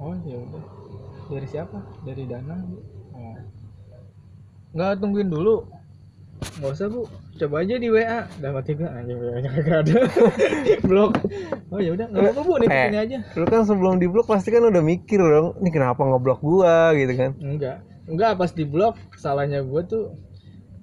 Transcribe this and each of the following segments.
oh ya udah. Dari siapa? Dari dana? Oh. nggak tungguin dulu. Nggak usah bu. Coba aja di WA dapat juga anjing WA nya kagak ada. Blok. Oh ya udah. Nggak apa-apa bu. Nih Eh. ini aja. lu kan sebelum di blok pasti kan udah mikir dong ini kenapa ngeblok gua? gitu kan. Enggak enggak pas di blok salahnya gue tuh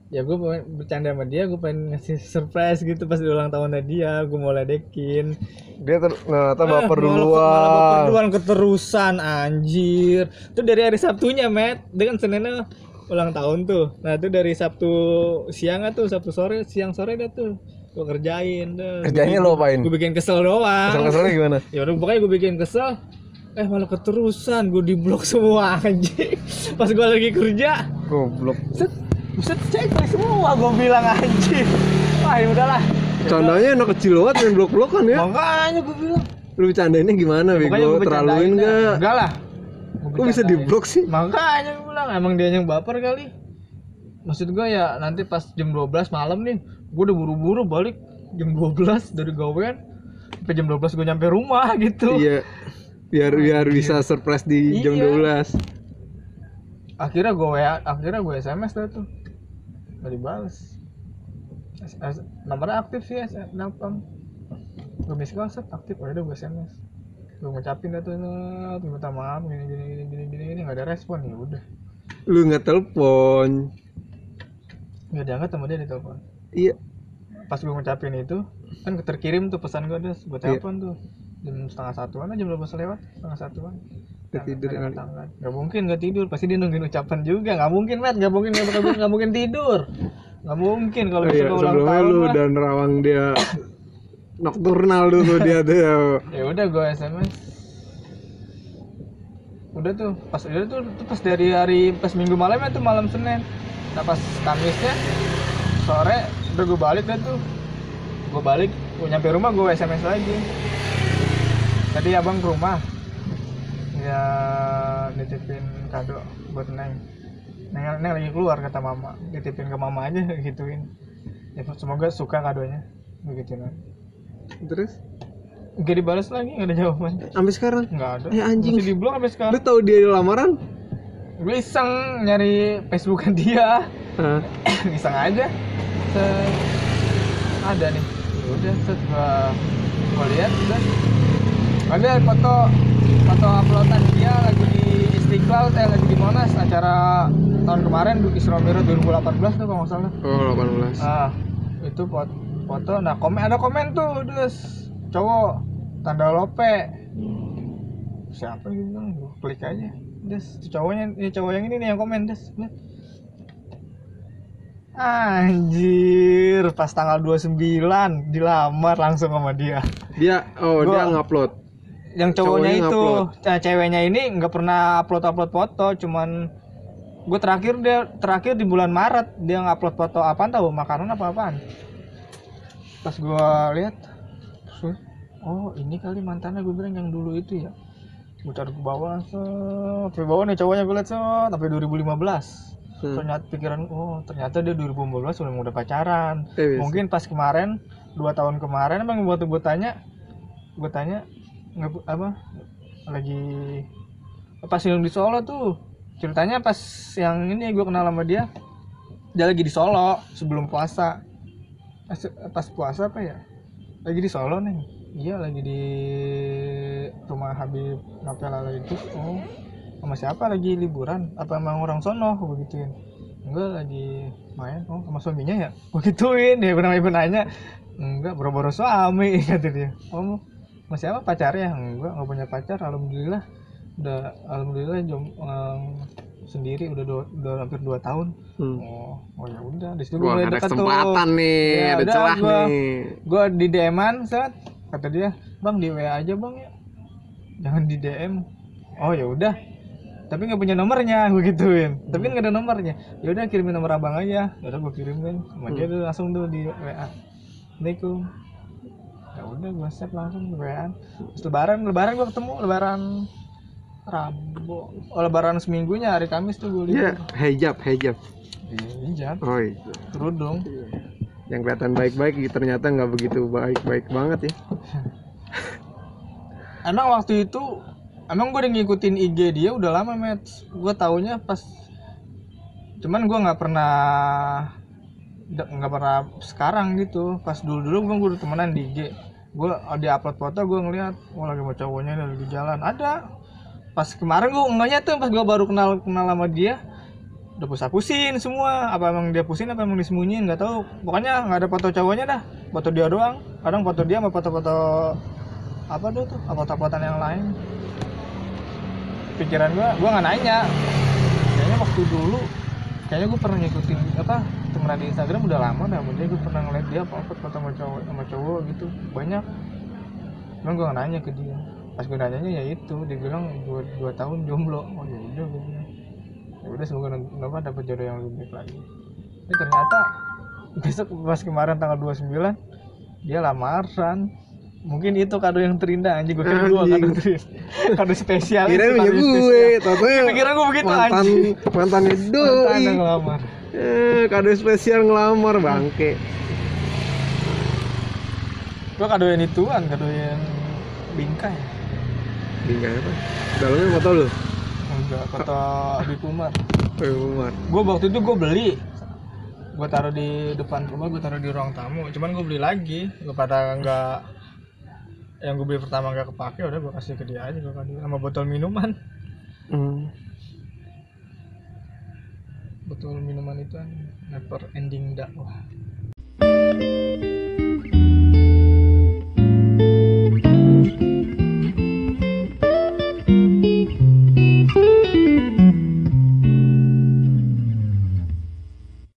ya gue pengen bercanda sama dia gue pengen ngasih surprise gitu pas di ulang tahunnya dia gue mau ledekin. Dia ter ternyata Eh, baper malah baper duluan duluan keterusan anjir. Itu dari hari Sabtunya met dia kan Seninnya ulang tahun tuh. Nah itu dari Sabtu siang tuh Sabtu sore siang sore dah tuh. Gue kerjain dah. Kerjanya lo apain? Gue bikin kesel doang. Kesel-keselnya gimana? Ya udah pokoknya gue bikin kesel. Eh malah keterusan gue diblok semua anjing. Pas gue lagi kerja goblok. set set cek semua gue bilang anjing wah ya udahlah Candanya anak kecil banget main blok-blokan ya. makanya gue bilang Lu bercandainnya gimana bego? Terlaluin enggak? enggak lah Kok bisa bercandain. di blok sih? makanya gue bilang emang dia yang baper kali maksud gue ya nanti pas jam 12 malam nih gue udah buru-buru balik jam 12 dari gawean sampai jam 12 gue nyampe rumah gitu Iya. Biar biar bisa surprise di jam Iya. 12. akhirnya gue akhirnya gue SMS dah tuh gak dibales. S- S- nomornya aktif sih S nelpon gue miss call set aktif. Udah gue SMS gue ngucapin dah tuh "Nat, minta maaf gini gini gini gini gini gini. Nggak ada respon ya udah. Lu nggak telepon. nggak diangkat sama dia di telepon Iya. pas gue ngucapin itu kan terkirim tuh pesan gue des. Gue Iya. telepon tuh. Jam setengah satuan aja jam 12 lewat? Setengah satuan Udah tidur kali. angkat-angkat. nggak mungkin nggak tidur pasti dia nungguin ucapan juga nggak mungkin Matt nggak mungkin nggak mungkin nggak mungkin tidur nggak mungkin kalau Oh, iya, ulang tahun lu dan Rawang dia nokturnal dulu dia tuh. ya. ya udah gue sms udah tuh pas udah tuh, tuh pas dari hari pas minggu malam tuh malam senin nah pas kamisnya sore udah gue balik dah tuh gue balik gue nyampe rumah gue sms lagi tadi abang ke rumah ya nitipin kado buat neng. Neng, neng lagi keluar kata mama. Nitipin ke mama aja gituin. Ya semoga suka kadonya. Begitu Terus? Gak dibalas lagi, gak ada jawaban. Sampai sekarang? Nggak ada. Eh, anjing. Masih di blok sampai lu sekarang tahu dia lamaran? Gue iseng nyari Facebookan dia. Hah? Iseng aja. Set. Ada nih. Ya udah set gua Gua lihat udah. Ada foto Foto uploadan dia lagi di Istiqlal Eh lagi di Monas Acara tahun kemarin Isra Mi'raj 2018 tuh kalau nggak salah Oh, 18. Ah, itu foto, foto. Nah, komen ada komen tuh, dus cowok tanda lope. Siapa gitu kan? Klik aja. Des, cowoknya, ini cowok yang ini nih yang komen, des. Anjir, pas tanggal 29 dilamar langsung sama dia. Dia oh, Gua- dia ngupload. Yang cowoknya, Cowoknya itu, nah, ceweknya ini nggak pernah upload-upload foto, cuman gue terakhir dia terakhir di bulan Maret dia ngupload foto apaan tahu makanan apa apaan? Pas gue lihat "Sus, oh ini kali mantannya gue bilang yang dulu itu ya. Gue cari ke bawah set. Ke bawah nih cowoknya gue lihat set. Sampai 2015 Hmm. ternyata pikiran oh ternyata dia 2015 udah udah pacaran. Eh, mungkin pas kemarin dua tahun kemarin emang buat gue tanya gue tanya nggak apa lagi pas yang di Solo tuh ceritanya pas yang ini gue kenal sama dia dia lagi di Solo sebelum puasa. Pas, puasa apa ya? Lagi di Solo nih. Iya lagi di rumah Habib Napela itu oh sama siapa lagi liburan? Apa emang orang sono gue gituin. Enggak lagi main. Oh sama suaminya ya? Gue gituin dia pernah ibu nanya. Enggak boro-boro suami kata dia. Oh masih apa pacarnya? Enggak nggak punya pacar. Alhamdulillah. Udah alhamdulillah jom em, sendiri. Udah dua, udah hampir dua tahun. Hmm. oh oh ya udah. Di situ gue ada dekat tuh. kesempatan nih, Ya, ada udah, celah gua- nih. gue di DM-an set. Kata dia bang di WA aja bang ya. Jangan di DM oh ya udah. Tapi nggak punya nomornya gue gituin. Tapi nggak ada nomornya. Ya udah kirimin nomor abang aja. Udah gue kirimin sama dia tuh langsung tuh di WA Assalamualaikum udah gue save langsung WA Terus lebaran lebaran gue ketemu lebaran Rabu oh lebaran seminggunya hari Kamis tuh gue Iya, lihat hijab, hijab. hijab. Oh, itu. kerudung Yang kelihatan baik-baik ternyata nggak begitu baik-baik banget ya. Emang waktu itu emang gue udah ngikutin IG dia udah lama met. Gue taunya pas cuman gue nggak pernah nggak pernah sekarang gitu. Pas dulu dulu gue udah temenan di IG gue di upload foto gue ngeliat wah lagi sama cowoknya nih, lagi jalan. Ada. Pas kemarin gue enggaknya tuh pas gue baru kenal kenal sama dia udah pusat pusin semua. Apa emang dia pusin apa emang disembunyiin nggak tahu. Pokoknya nggak ada foto cowoknya dah. Foto dia doang. Kadang foto dia sama foto-foto apa tuh tuh foto-fotoan yang lain. Pikiran gua gua nggak nanya. Kayaknya waktu dulu kayaknya gua pernah ngikutin apa temenan di Instagram udah lama dah dia gua pernah ngeliat dia apa foto sama cowok sama cowok gitu. Banyak. Cuman nggak nanya ke dia. Pas gua nanyanya ya itu dia bilang dua, dua tahun jomblo. Oh ya udah gua bilang. Ya udah semoga kenapa dapat jodoh yang lebih baik lagi. Ini ternyata besok pas kemarin tanggal 29 dia lamaran mungkin itu kado yang terindah anjing gue kira gue kado terindah kado spesial Kira itu punya gue, taunya pikiran gue begitu mantan anjing. Mantan doi. yang ngelamar. Eh, kado spesial ngelamar bangke. gue kado yang ituan kado yang bingkai. Bingkai apa? Dalamnya foto lu. enggak foto Habib Umar Eh, Umar. gue waktu itu gue beli. Gue taruh di depan rumah gue taruh di ruang tamu. Cuman gue beli lagi. Gue pada nggak yang gue beli pertama nggak kepake udah gue kasih ke dia aja gue kasih sama botol minuman Hmm. botol minuman itu kan never ending dakwah